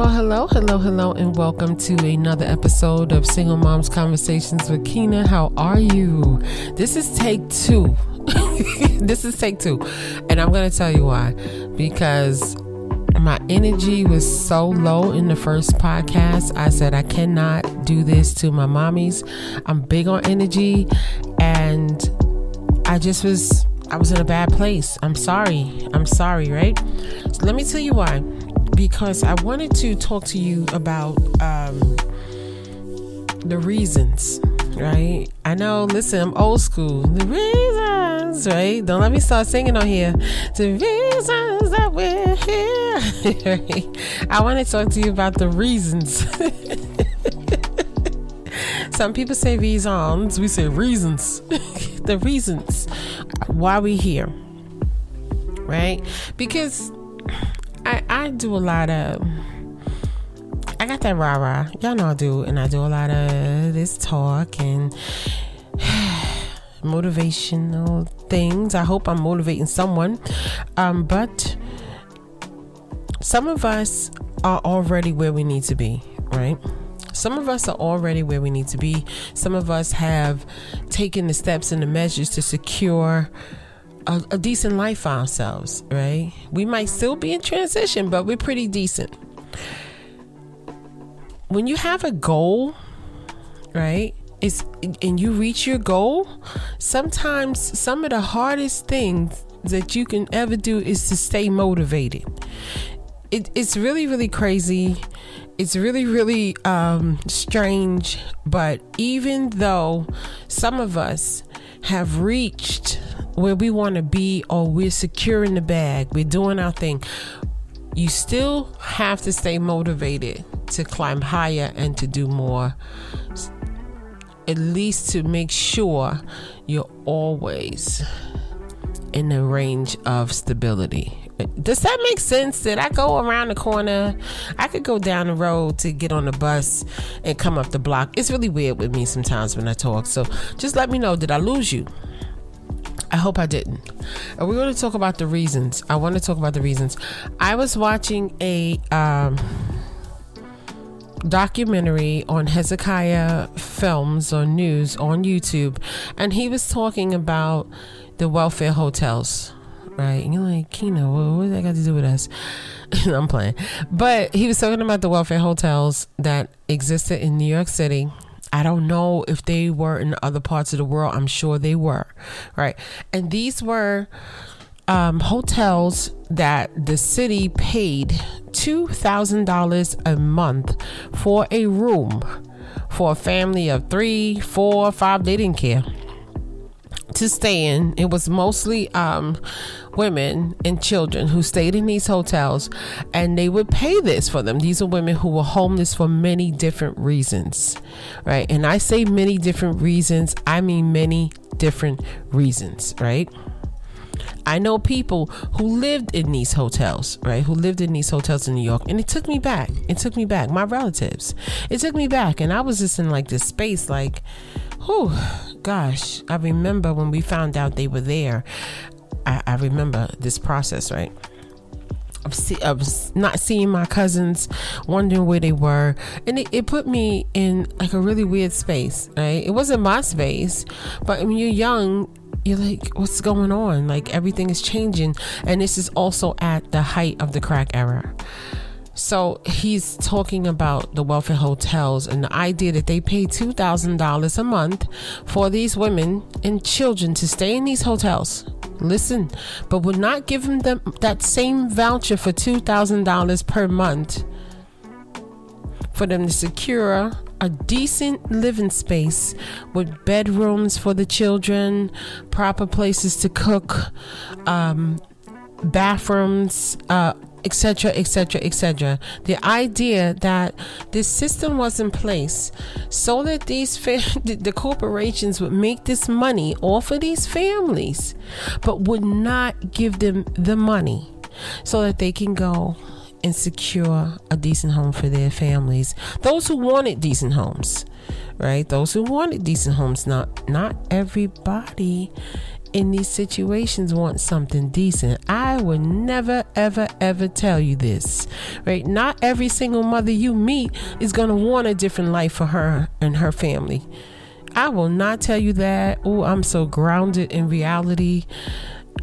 Well, hello, hello, hello, and welcome to another episode of Single Moms Conversations with Keyna. How are you? This is take two. this is take two. And I'm going to tell you why. Because my energy was so low in the first podcast. I said, I cannot do this to my mommies. I'm big on energy. And I just was, I was in a bad place. I'm sorry. I'm sorry, right? So let me tell you why because I wanted to talk to you about um, the reasons, right? I know, listen, I'm old school. The reasons, right? Don't let me start singing on here. The reasons that we're here. I want to talk to you about the reasons. Some people say reasons, we say reasons. the reasons why we here, right? Because I, do a lot of I got that rah rah. Y'all know I do, and I do a lot of this talk and motivational things. I hope I'm motivating someone. Um, but some of us are already where we need to be, right? Some of us are already where we need to be. Some of us have taken the steps and the measures to secure a, a decent life for ourselves, right? We might still be in transition, but we're pretty decent. When you have a goal, right? Is and you reach your goal, sometimes some of the hardest things that you can ever do is to stay motivated. It, it's really, really crazy. It's really, really um, strange. But even though some of us have reached where we want to be or we're secure in the bag, we're doing our thing, you still have to stay motivated to climb higher and to do more. At least to make sure you're always in the range of stability. Does that make sense? Did I go around the corner? I could go down the road to get on the bus and come up the block. It's really weird with me sometimes when I talk. So just let me know. Did I lose you? I hope I didn't. And we're going to talk about the reasons. I want to talk about the reasons. I was watching a um, documentary on Hezekiah Films or News on YouTube, and he was talking about the welfare hotels. Right, and you're like, Keyna, what, what that got to do with us? I'm playing, but he was talking about the welfare hotels that existed in New York City I don't know if they were in other parts of the world. I'm sure they were, right? And these were um, hotels that the city paid $2,000 a month for a room for a family of three, four, five. They didn't care to stay in. It was mostly um, women and children who stayed in these hotels, and they would pay this for them. These are women who were homeless for many different reasons, right? And I say many different reasons, I mean many different reasons, right? I know people who lived in these hotels, right? Who lived in these hotels in New York. And it took me back. It took me back. My relatives. It took me back. And I was just in like this space, like, whew, gosh. I remember when we found out they were there. I, I remember this process, right? Of, see, of not seeing my cousins, wondering where they were, and it, it, put me in like a really weird space. Right? It wasn't my space, but when you're young, you're like, what's going on? Like everything is changing, and this is also at the height of the crack era. So he's talking about the welfare hotels and the idea that they pay $2,000 a month for these women and children to stay in these hotels. Listen, but would not give them that same voucher for $2,000 per month for them to secure a decent living space with bedrooms for the children, proper places to cook, um, bathrooms, uh, etc etc etc the idea that this system was in place so that these the corporations would make this money off of these families but would not give them the money so that they can go and secure a decent home for their families. Those who wanted decent homes, right? Those who wanted decent homes. Not not everybody in these situations want something decent. I would never, ever, ever tell you this, right? Not every single mother you meet is going to want a different life for her and her family. I will not tell you that. Oh, I'm so grounded in reality.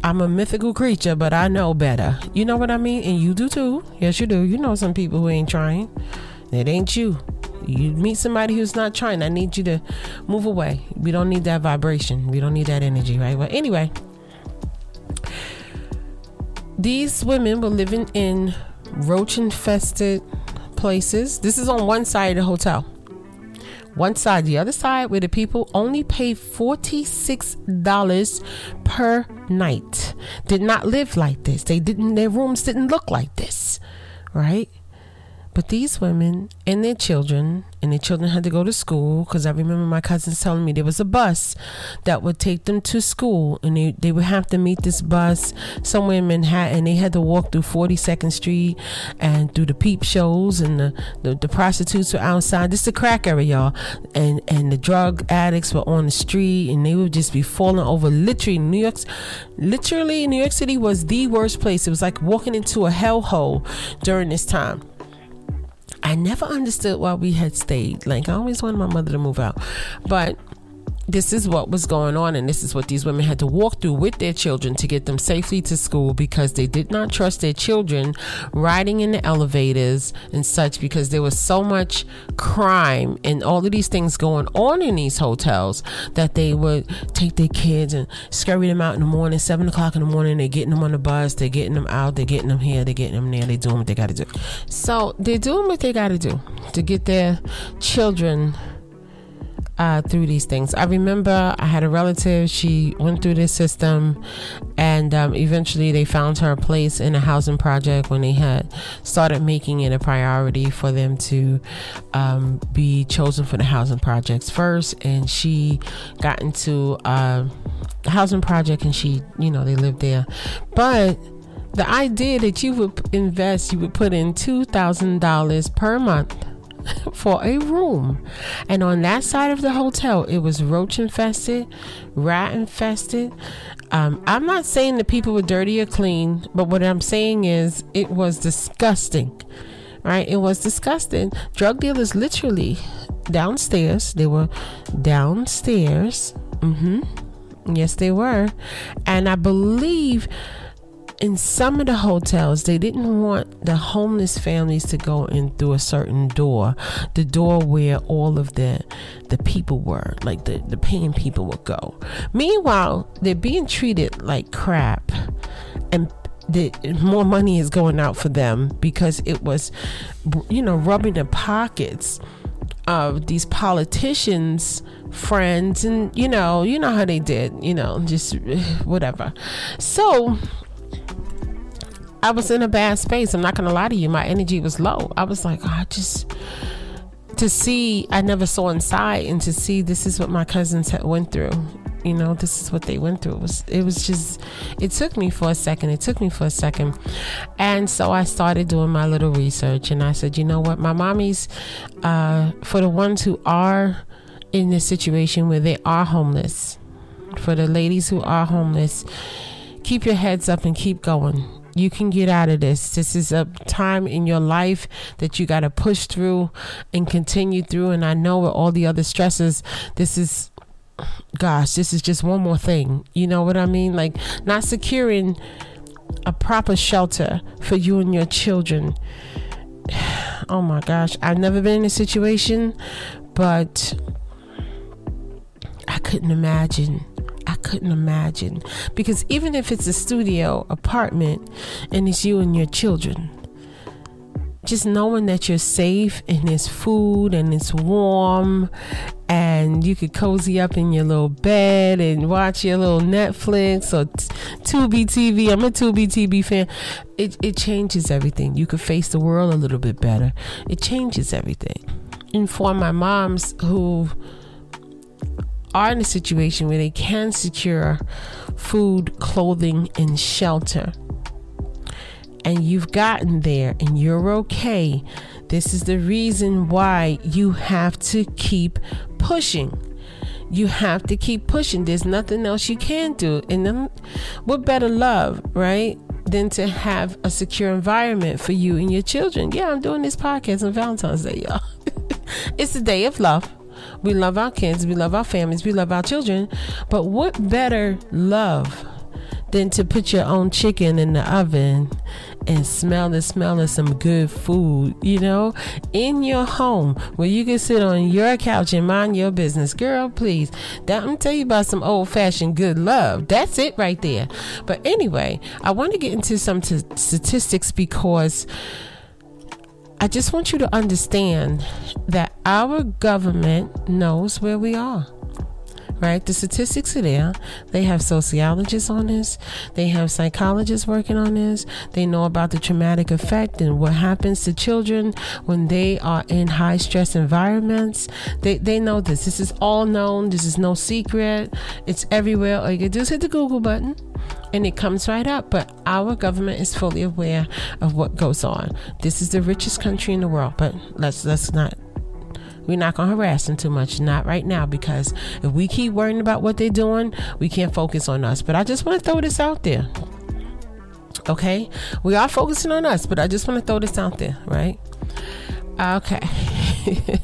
I'm a mythical creature, but I know better. You know what I mean? And you do too. Yes, you do. You know some people who ain't trying. It ain't you. You meet somebody who's not trying. I need you to move away. We don't need that vibration. We don't need that energy, right? But anyway, these women were living in roach infested places. This is on one side of the hotel. One side, the other side, where the people only paid $46 per night. Did not live like this. They didn't, their rooms didn't look like this, right? But these women and their children, and their children had to go to school because I remember my cousins telling me there was a bus that would take them to school, and they, they would have to meet this bus somewhere in Manhattan. They had to walk through 42nd Street and through the peep shows, and the, the, the prostitutes were outside. This is the crack area, y'all. And, and the drug addicts were on the street, and they would just be falling over. Literally, New York's, literally, New York City was the worst place. It was like walking into a hellhole during this time. I never understood why we had stayed. Like I always wanted my mother to move out. But this is what was going on, and this is what these women had to walk through with their children to get them safely to school because they did not trust their children riding in the elevators and such because there was so much crime and all of these things going on in these hotels that they would take their kids and scurry them out in the morning, seven o'clock in the morning. They're getting them on the bus, they're getting them out, they're getting them here, they're getting them there, they're doing what they got to do. So they're doing what they got to do to get their children uh, through these things. I remember I had a relative, she went through this system, and um, eventually they found her a place in a housing project when they had started making it a priority for them to um, be chosen for the housing projects first. And she got into uh, a housing project and she, you know, they lived there. But the idea that you would invest, you would put in $2,000 per month for a room. And on that side of the hotel, it was roach infested, rat infested. Um, I'm not saying the people were dirty or clean, but what I'm saying is it was disgusting. Right? It was disgusting. Drug dealers literally downstairs. They were downstairs. Mm-hmm. Yes, they were. And I believe in some of the hotels, they didn't want the homeless families to go in through a certain door, the door where all of the the people were, like the the paying people would go. Meanwhile, they're being treated like crap, and the more money is going out for them because it was, you know, rubbing the pockets of these politicians friends and you know you know how they did you know just whatever so I was in a bad space. I'm not gonna lie to you. My energy was low. I was like, oh, I just to see. I never saw inside, and to see this is what my cousins had went through. You know, this is what they went through. It was it was just. It took me for a second. It took me for a second, and so I started doing my little research, and I said, you know what, my mommies, uh, for the ones who are in this situation where they are homeless, for the ladies who are homeless, keep your heads up and keep going you can get out of this. This is a time in your life that you got to push through and continue through. And I know with all the other stresses, this is, gosh, this is just one more thing. You know what I mean? Like not securing a proper shelter for you and your children. Oh my gosh, I've never been in a situation, but I couldn't imagine couldn't imagine. Because even if it's a studio apartment and it's you and your children, just knowing that you're safe and there's food and it's warm and you could cozy up in your little bed and watch your little Netflix or Tubi TV. I'm a Tubi TV fan. It, it changes everything. You could face the world a little bit better. It changes everything. And for my moms who are in a situation where they can secure food, clothing, and shelter. and you've gotten there and you're okay, this is the reason why you have to keep pushing. You have to keep pushing. There's nothing else you can do. And what better love, right? Than to have a secure environment for you and your children. Yeah, I'm doing this podcast on Valentine's Day, y'all. it's the day of love. We love our kids, we love our families, we love our children. But what better love than to put your own chicken in the oven and smell the smell of some good food, you know, in your home where you can sit on your couch and mind your business. Girl, please. That, I'm tell you about some old fashioned good love. That's it right there. But anyway, I want to get into some t- statistics because I just want you to understand that our government knows where we are right? The statistics are there. They have sociologists on this, they have psychologists working on this. They know about the traumatic effect and what happens to children when they are in high stress environments. They, they know this. This is all known. This is no secret. It's everywhere. All you can do is hit the Google button and it comes right up. But our government is fully aware of what goes on. This is the richest country in the world, but let's let's not we're not to harass them too much, not right now, because if we keep worrying about what they're doing, we can't focus on us. But I just want to throw this out there. Okay? We are focusing on us, but I just want to throw this out there, right? Okay.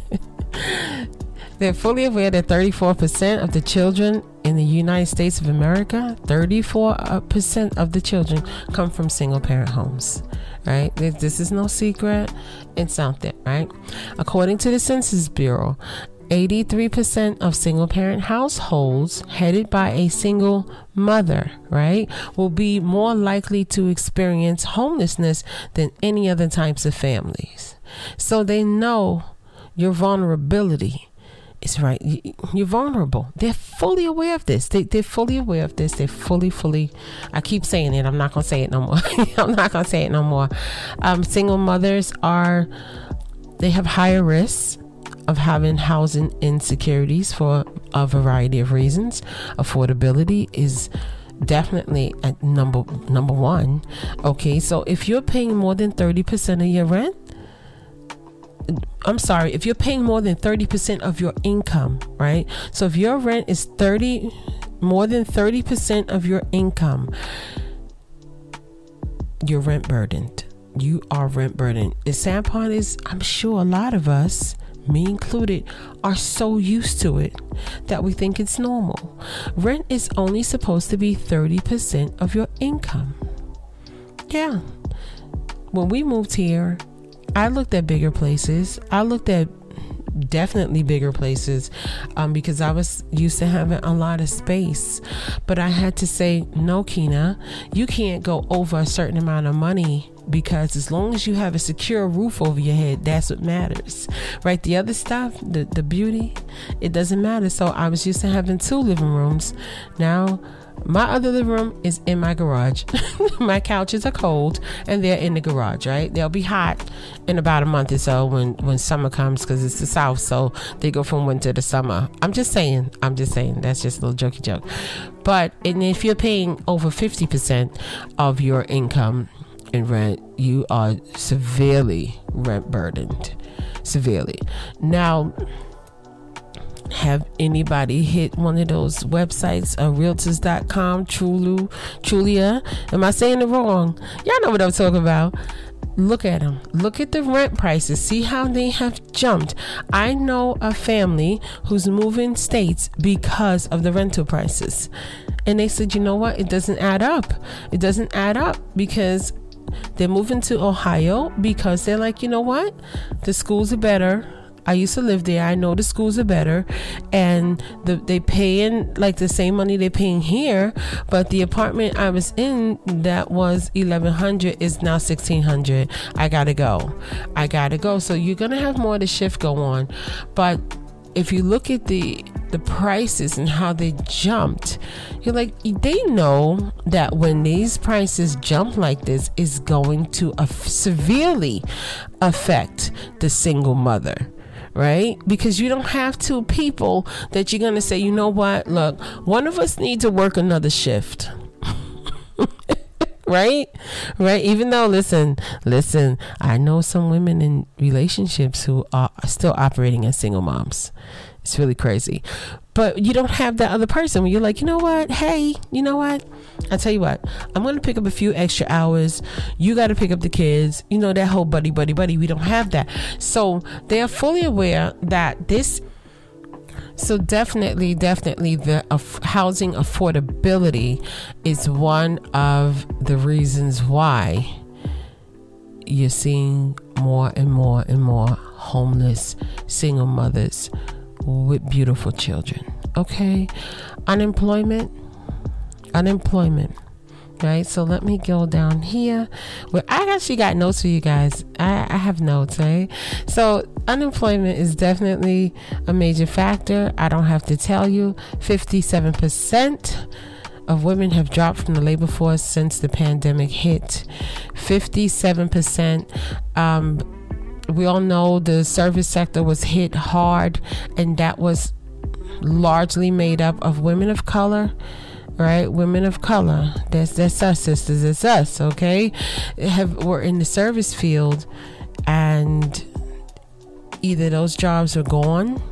They're fully aware that 34% of the children in the United States of America, 34% of the children come from single parent homes right? This is no secret. It's there, right? According to the Census Bureau, 83% of single parent households headed by a single mother, right, will be more likely to experience homelessness than any other types of families. So they know your vulnerability it's right. You're vulnerable. They're fully aware of this. They, they're fully aware of this. They're fully, fully. I keep saying it. I'm not gonna say it no more. I'm not gonna say it no more. Um, single mothers are. They have higher risks of having housing insecurities for a variety of reasons. Affordability is definitely at number number one. Okay, so if you're paying more than thirty percent of your rent I'm sorry, if you're paying more than 30% of your income, right? So if your rent is 30 more than 30% of your income, you're rent burdened. You are rent burdened. The part is, I'm sure a lot of us, me included, are so used to it that we think it's normal. Rent is only supposed to be 30% of your income. Yeah. When we moved here, I looked at bigger places. I looked at definitely bigger places um, because I was used to having a lot of space. But I had to say, no, Keyna, you can't go over a certain amount of money because as long as you have a secure roof over your head, that's what matters, right? The other stuff, the, the beauty, it doesn't matter. So I was used to having two living rooms. Now, my other living room is in my garage. my couches are cold and they're in the garage, right? They'll be hot in about a month or so when, when summer comes because it's the south. So they go from winter to summer. I'm just saying, I'm just saying, that's just a little jokey joke. But and if you're paying over 50% of your income in rent, you are severely rent burdened. Severely. Now, have anybody hit one of those websites, uh, realtors.com, Trulu, Trulia? Am I saying it wrong? Y'all know what I'm talking about. Look at them. Look at the rent prices. See how they have jumped. I know a family who's moving states because of the rental prices. And they said, you know what? It doesn't add up. It doesn't add up because they're moving to Ohio because they're like, you know what? The schools are better I used to live there. I know the schools are better, and the, they paying like the same money they're paying here. But the apartment I was in that was eleven hundred is now sixteen hundred. I gotta go. I gotta go. So you're gonna have more of the shift go on, but if you look at the the prices and how they jumped, you're like they know that when these prices jump like this is going to uh, severely affect the single mother right? Because you don't have two people that you're going to say, you know what, look, one of us needs to work another shift. right? Right? Even though, listen, listen, I know some women in relationships who are still operating as single moms. It's really crazy. But you don't have that other person you're like, you know what? Hey, you know what? I tell you what, I'm going to pick up a few extra hours. You got to pick up the kids. You know, that whole buddy, buddy, buddy. We don't have that. So they are fully aware that this. So definitely, definitely, the housing affordability is one of the reasons why you're seeing more and more and more homeless single mothers with beautiful children. Okay, unemployment unemployment right? So let me go down here. Where i actually got notes for you guys. I, I, have notes right so unemployment is definitely a major factor. I don't have to tell you. 57% of women have dropped from the labor force since the pandemic hit. 57% um, we all know the service sector was hit hard and that was largely made up of women of color right? Women of color. That's that's us, sisters. It's us, okay? Have we're in the service field, and either those jobs are gone,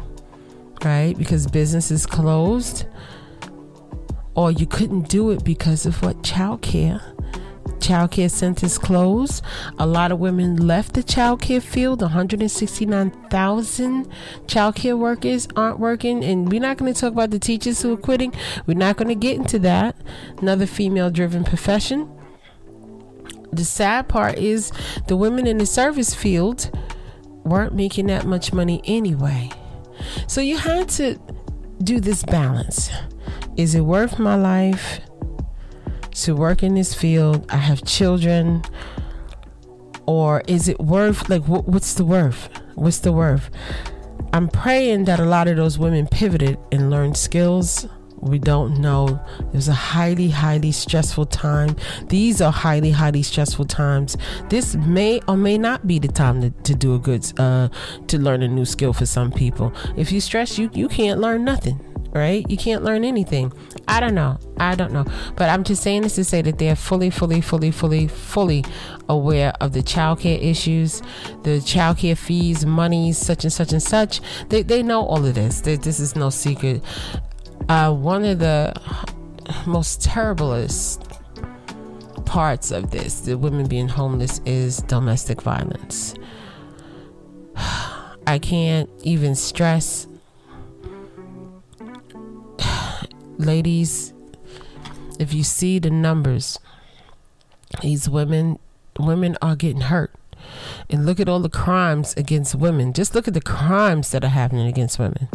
right? Because business is closed, or you couldn't do it because of what childcare childcare centers closed. A lot of women left the childcare field. 169,000 childcare workers aren't working. And we're not going to talk about the teachers who are quitting. We're not going to get into that. Another female driven profession. The sad part is the women in the service field weren't making that much money anyway. So you had to do this balance. Is it worth my life? To work in this field? I have children. Or is it worth, like, what, what's the worth? What's the worth? I'm praying that a lot of those women pivoted and learned skills. We don't know. It was a highly, highly stressful time. These are highly, highly stressful times. This may or may not be the time to, to do a good, uh, to learn a new skill for some people. If you stress, you you can't learn nothing right? You can't learn anything. I don't know. I don't know. But I'm just saying this to say that they're fully, fully, fully, fully, fully aware of the childcare issues, the childcare fees, monies, such and such and such. They, they know all of this. They, this is no secret. Uh, one of the most terriblest parts of this, the women being homeless, is domestic violence. I can't even stress ladies, if you see the numbers, these women women are getting hurt. And look at all the crimes against women. Just look at the crimes that are happening against women.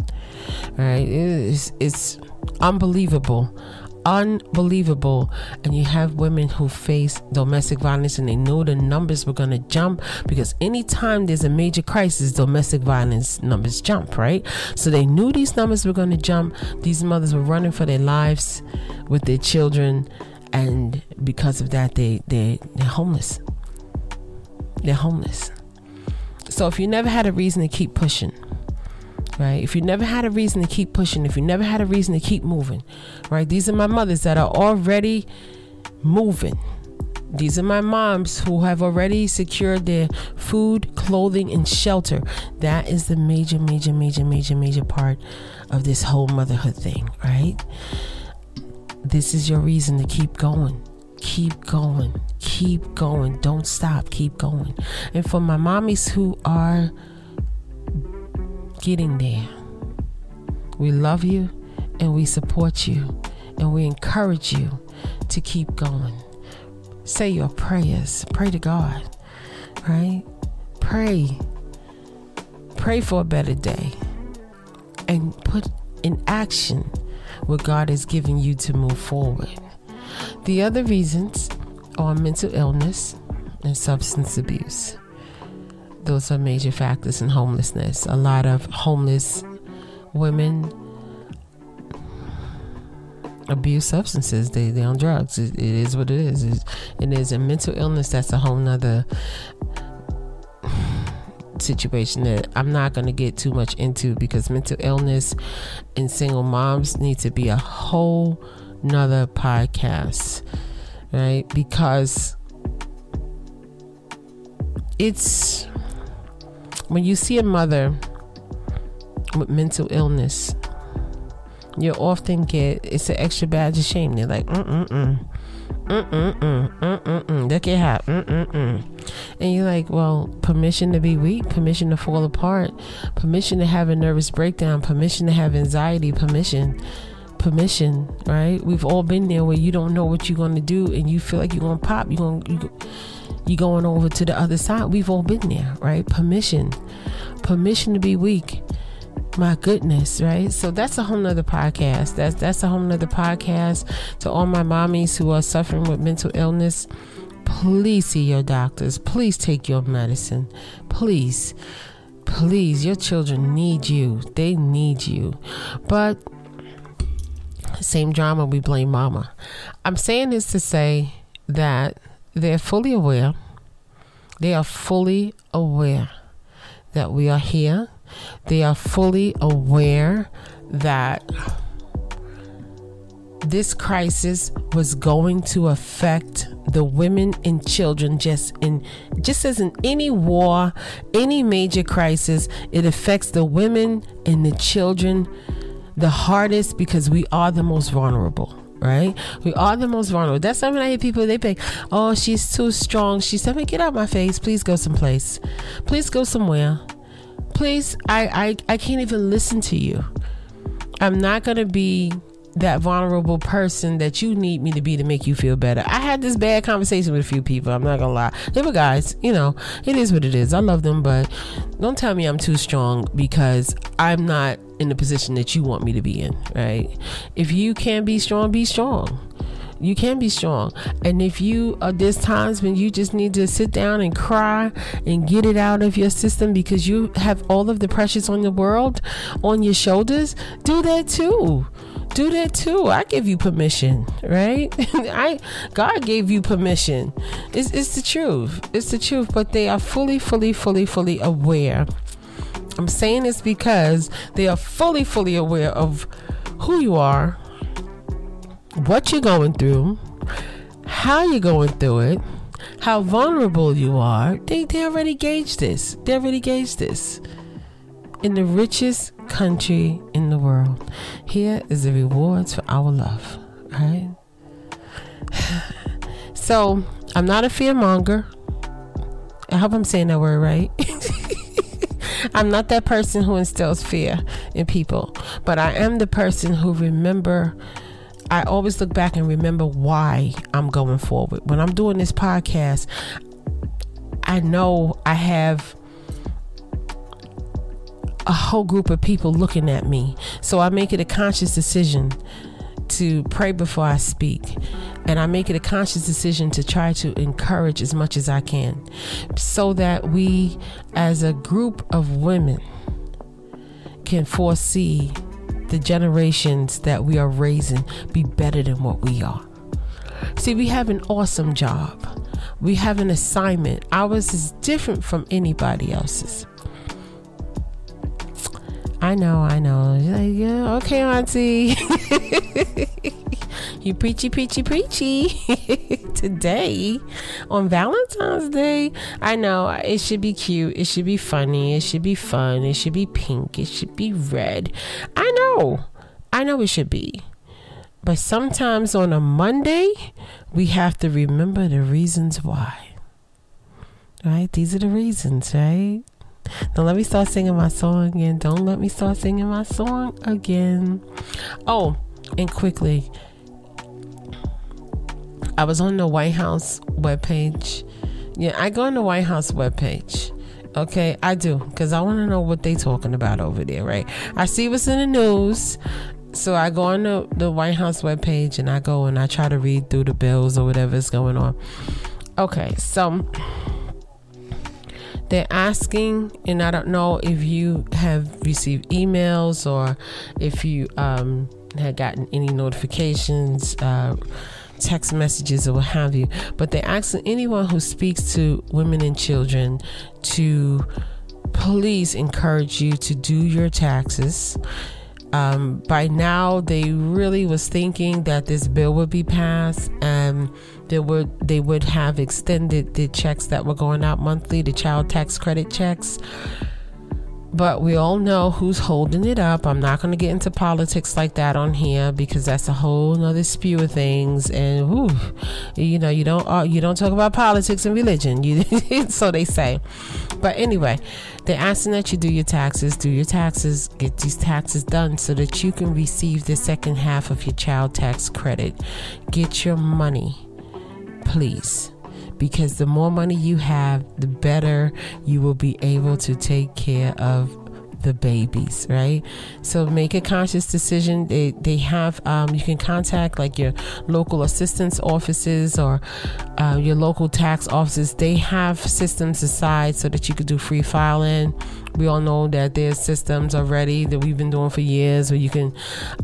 Right? It's, it's unbelievable unbelievable. And you have women who face domestic violence and they know the numbers were going to jump because anytime there's a major crisis, domestic violence numbers jump, right? So they knew these numbers were going to jump. These mothers were running for their lives with their children. And because of that, they, they, they're homeless. They're homeless. So if you never had a reason to keep pushing, right? If you never had a reason to keep pushing, if you never had a reason to keep moving, right? These are my mothers that are already moving. These are my moms who have already secured their food, clothing, and shelter. That is the major, major, major, major, major part of this whole motherhood thing, right? This is your reason to keep going. Keep going. Keep going. Don't stop. Keep going. And for my mommies who are getting there. We love you and we support you and we encourage you to keep going. Say your prayers. Pray to God, right? Pray. Pray for a better day and put in action what God has given you to move forward. The other reasons are mental illness and substance abuse those are major factors in homelessness. A lot of homeless women abuse substances. They they on drugs. it, it is what it is. It, it is a mental illness. That's a whole nother situation that I'm not going to get too much into because mental illness and single moms need to be a whole nother podcast. right? Because it's when you see a mother with mental illness, you often get it's an extra badge of shame. They're like, mm mm mm. Mm-mm-mm, mm-mm-mm. Look at how, mm-mm-mm. And you're like, well, permission to be weak, permission to fall apart, permission to have a nervous breakdown, permission to have anxiety, permission, permission, right? We've all been there where you don't know what you're going to do and you feel like you're going to pop, you're going you you going over to the other side. We've all been there, right? Permission, permission to be weak my goodness, right? So that's a whole nother podcast. That's that's a whole nother podcast to all my mommies who are suffering with mental illness. Please see your doctors. Please take your medicine. Please. Please, your children need you. They need you. But same drama, we blame mama. I'm saying this to say that they're fully aware. They are fully aware that we are here they are fully aware that this crisis was going to affect the women and children just in just as in any war any major crisis it affects the women and the children the hardest because we are the most vulnerable right? We are the most vulnerable. That's something I hear people they think, oh, she's too strong. She said, get out my face. Please go someplace. Please go somewhere please I, I i can't even listen to you i'm not gonna be that vulnerable person that you need me to be to make you feel better. I had this bad conversation with a few people. I'm not gonna lie. They were guys, you know, it is what it is. I love them, but don't tell me I'm too strong because I'm not in the position that you want me to be in, right? If you can't be strong, be strong you can be strong. And if you are there's times when you just need to sit down and cry and get it out of your system because you have all of the pressures on the world on your shoulders, do that too do that too. I give you permission, right? I God gave you permission. It's, it's the truth. It's the truth. But they are fully, fully, fully, fully aware. I'm saying this because they are fully, fully aware of who you are, what you're going through, how you're going through it, how vulnerable you are. They, they already gauge this. They already gauge this. In the richest country in the world, here is the rewards for our love, right? So, I'm not a fear monger. I hope I'm saying that word right. I'm not that person who instills fear in people, but I am the person who remember I always look back and remember why I'm going forward. When I'm doing this podcast, I know I have a whole group of people looking at me. So I make it a conscious decision to pray before I speak. And I make it a conscious decision to try to encourage as much as I can so that we, as a group of women, can foresee the generations that we are raising be better than what we are. See, we have an awesome job. We have an assignment. Ours is different from anybody else's. I know, I know. Like, yeah, okay, Auntie. you preachy, preachy, preachy. Today, on Valentine's Day, I know it should be cute. It should be funny. It should be fun. It should be pink. It should be red. I know. I know it should be. But sometimes on a Monday, we have to remember the reasons why. Right? These are the reasons, right? Don't let me start singing my song again. Don't let me start singing my song again. Oh, and quickly, I was on the White House webpage. Yeah, I go on the White House webpage. Okay, I do because I want to know what they talking about over there, right? I see what's in the news, so I go on the, the White House webpage and I go and I try to read through the bills or whatever's going on. Okay, so they're asking, and I don't know if you have received emails or if you um, had gotten any notifications, uh, text messages, or what have you, but they're asking anyone who speaks to women and children to please encourage you to do your taxes Um, by now, they really was thinking that this bill would be passed and they would they would have extended the checks that were going out monthly, the child tax credit checks. But we all know who's holding it up. I'm not going to get into politics like that on here because that's a whole nother spew of things. And whew, you know, you don't uh, you don't talk about politics and religion. You, so they say. But anyway, they're asking that you do your taxes, do your taxes, get these taxes done so that you can receive the second half of your child tax credit. Get your money, please because the more money you have, the better you will be able to take care of the babies, right? So make a conscious decision. They they have um, you can contact like your local assistance offices or uh, your local tax offices. They have systems aside so that you could do free filing. We all know that there's systems already that we've been doing for years where you can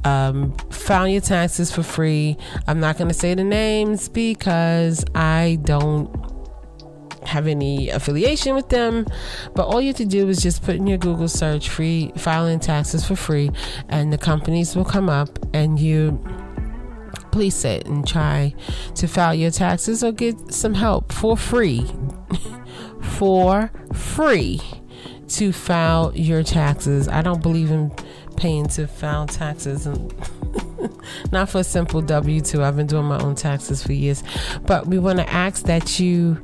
um, file your taxes for free. I'm not going to say the names because I don't have any affiliation with them, but all you have to do is just put in your Google search free filing taxes for free, and the companies will come up and you please sit and try to file your taxes or get some help for free. for free to file your taxes. I don't believe in paying to file taxes and not for a simple W 2. I've been doing my own taxes for years. But we want to ask that you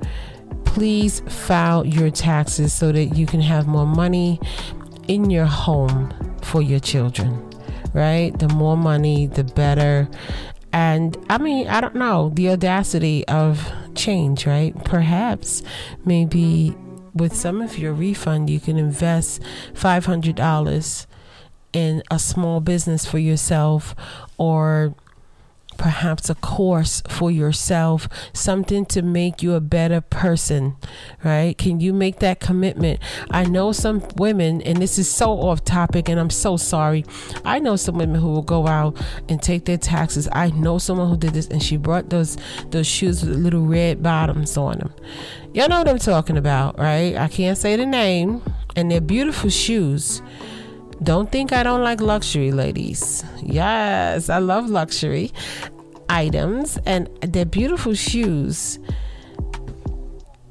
please file your taxes so that you can have more money in your home for your children, right? The more money, the better. And I mean, I don't know, the audacity of change, right? Perhaps maybe with some of your refund, you can invest $500 in a small business for yourself or perhaps a course for yourself, something to make you a better person, right? Can you make that commitment? I know some women, and this is so off topic, and I'm so sorry. I know some women who will go out and take their taxes. I know someone who did this, and she brought those those shoes with little red bottoms on them. Y'all know what I'm talking about, right? I can't say the name, and they're beautiful shoes. Don't think I don't like luxury, ladies. Yes, I love luxury items and they're beautiful shoes.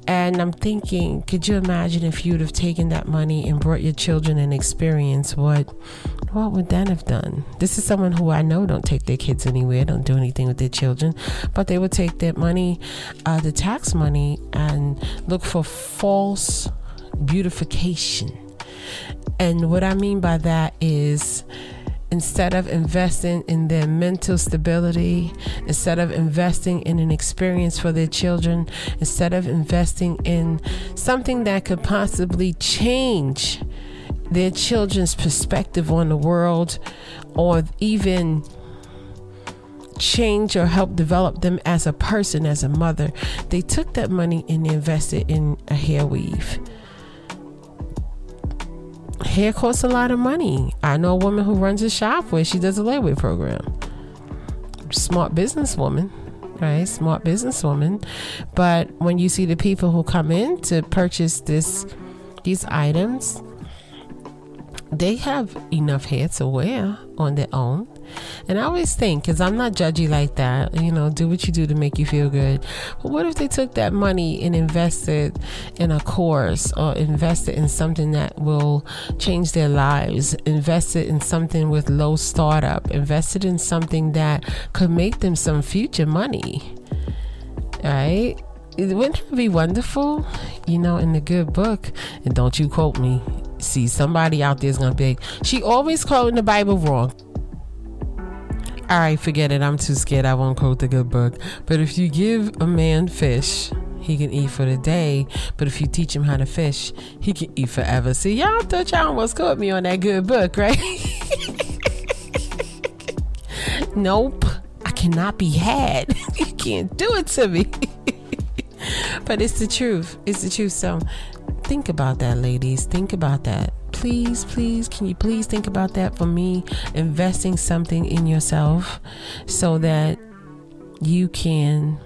And I'm thinking, could you imagine if you'd have taken that money and brought your children an experience? What what would that have done? This is someone who I know don't take their kids anywhere, don't do anything with their children, but they would take that money, uh, the tax money, and look for false beautification and what I mean by that is instead of investing in their mental stability, instead of investing in an experience for their children, instead of investing in something that could possibly change their children's perspective on the world or even change or help develop them as a person, as a mother, they took that money and invested in a hair weave hair costs a lot of money. I know a woman who runs a shop where she does a layaway program. Smart businesswoman, right? Smart businesswoman. But when you see the people who come in to purchase this these items, they have enough hair to wear on their own. And I always think, because I'm not judgy like that, you know, do what you do to make you feel good. But what if they took that money and invested in a course or invested in something that will change their lives, invested in something with low startup, invested in something that could make them some future money? Right? Wouldn't that be wonderful? You know, in the good book, and don't you quote me. See, somebody out there is gonna be. She always quoting the Bible wrong. All right, forget it. I'm too scared. I won't quote the good book. But if you give a man fish, he can eat for the day. But if you teach him how to fish, he can eat forever. See, y'all thought y'all almost caught me on that good book, right? nope. I cannot be had. you can't do it to me. but it's the truth. It's the truth. So think about that, ladies. Think about that please, please, can you please think about that for me? Investing something in yourself so that you can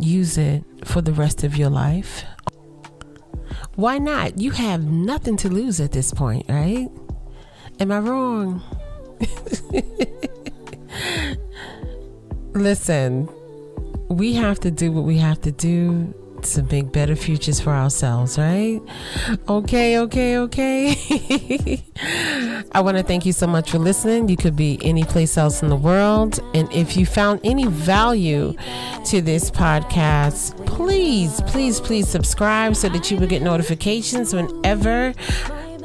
use it for the rest of your life. Why not? You have nothing to lose at this point, right? Am I wrong? Listen, we have to do what we have to do to make better futures for ourselves, right? Okay, okay, okay. I want to thank you so much for listening. You could be any place else in the world. And if you found any value to this podcast, please, please, please subscribe so that you will get notifications whenever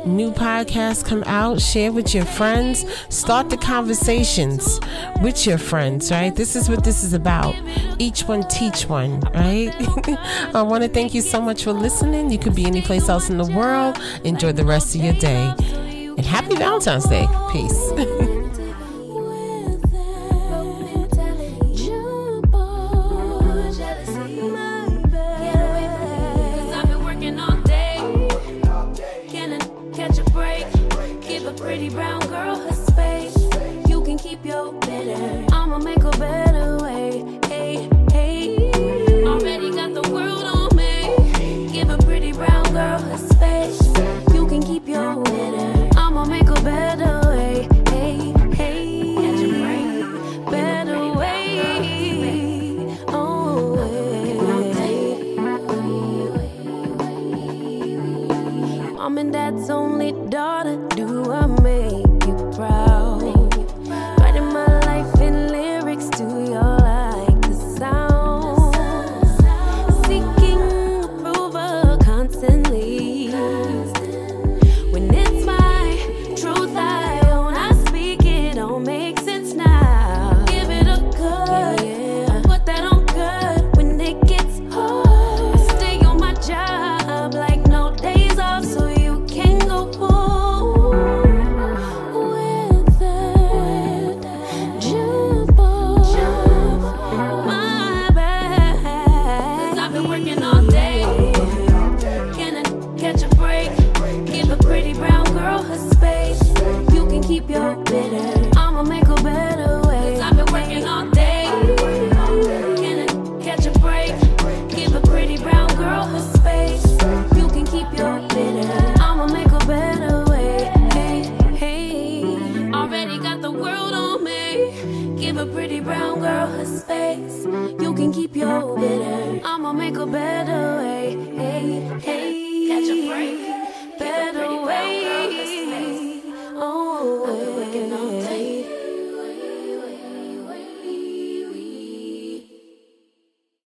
new podcasts come out, share with your friends, start the conversations with your friends, right? This is what this is about. Each one teach one, right? I want to thank you so much for listening. You could be any place else in the world. Enjoy the rest of your day. And happy Valentine's Day. Peace.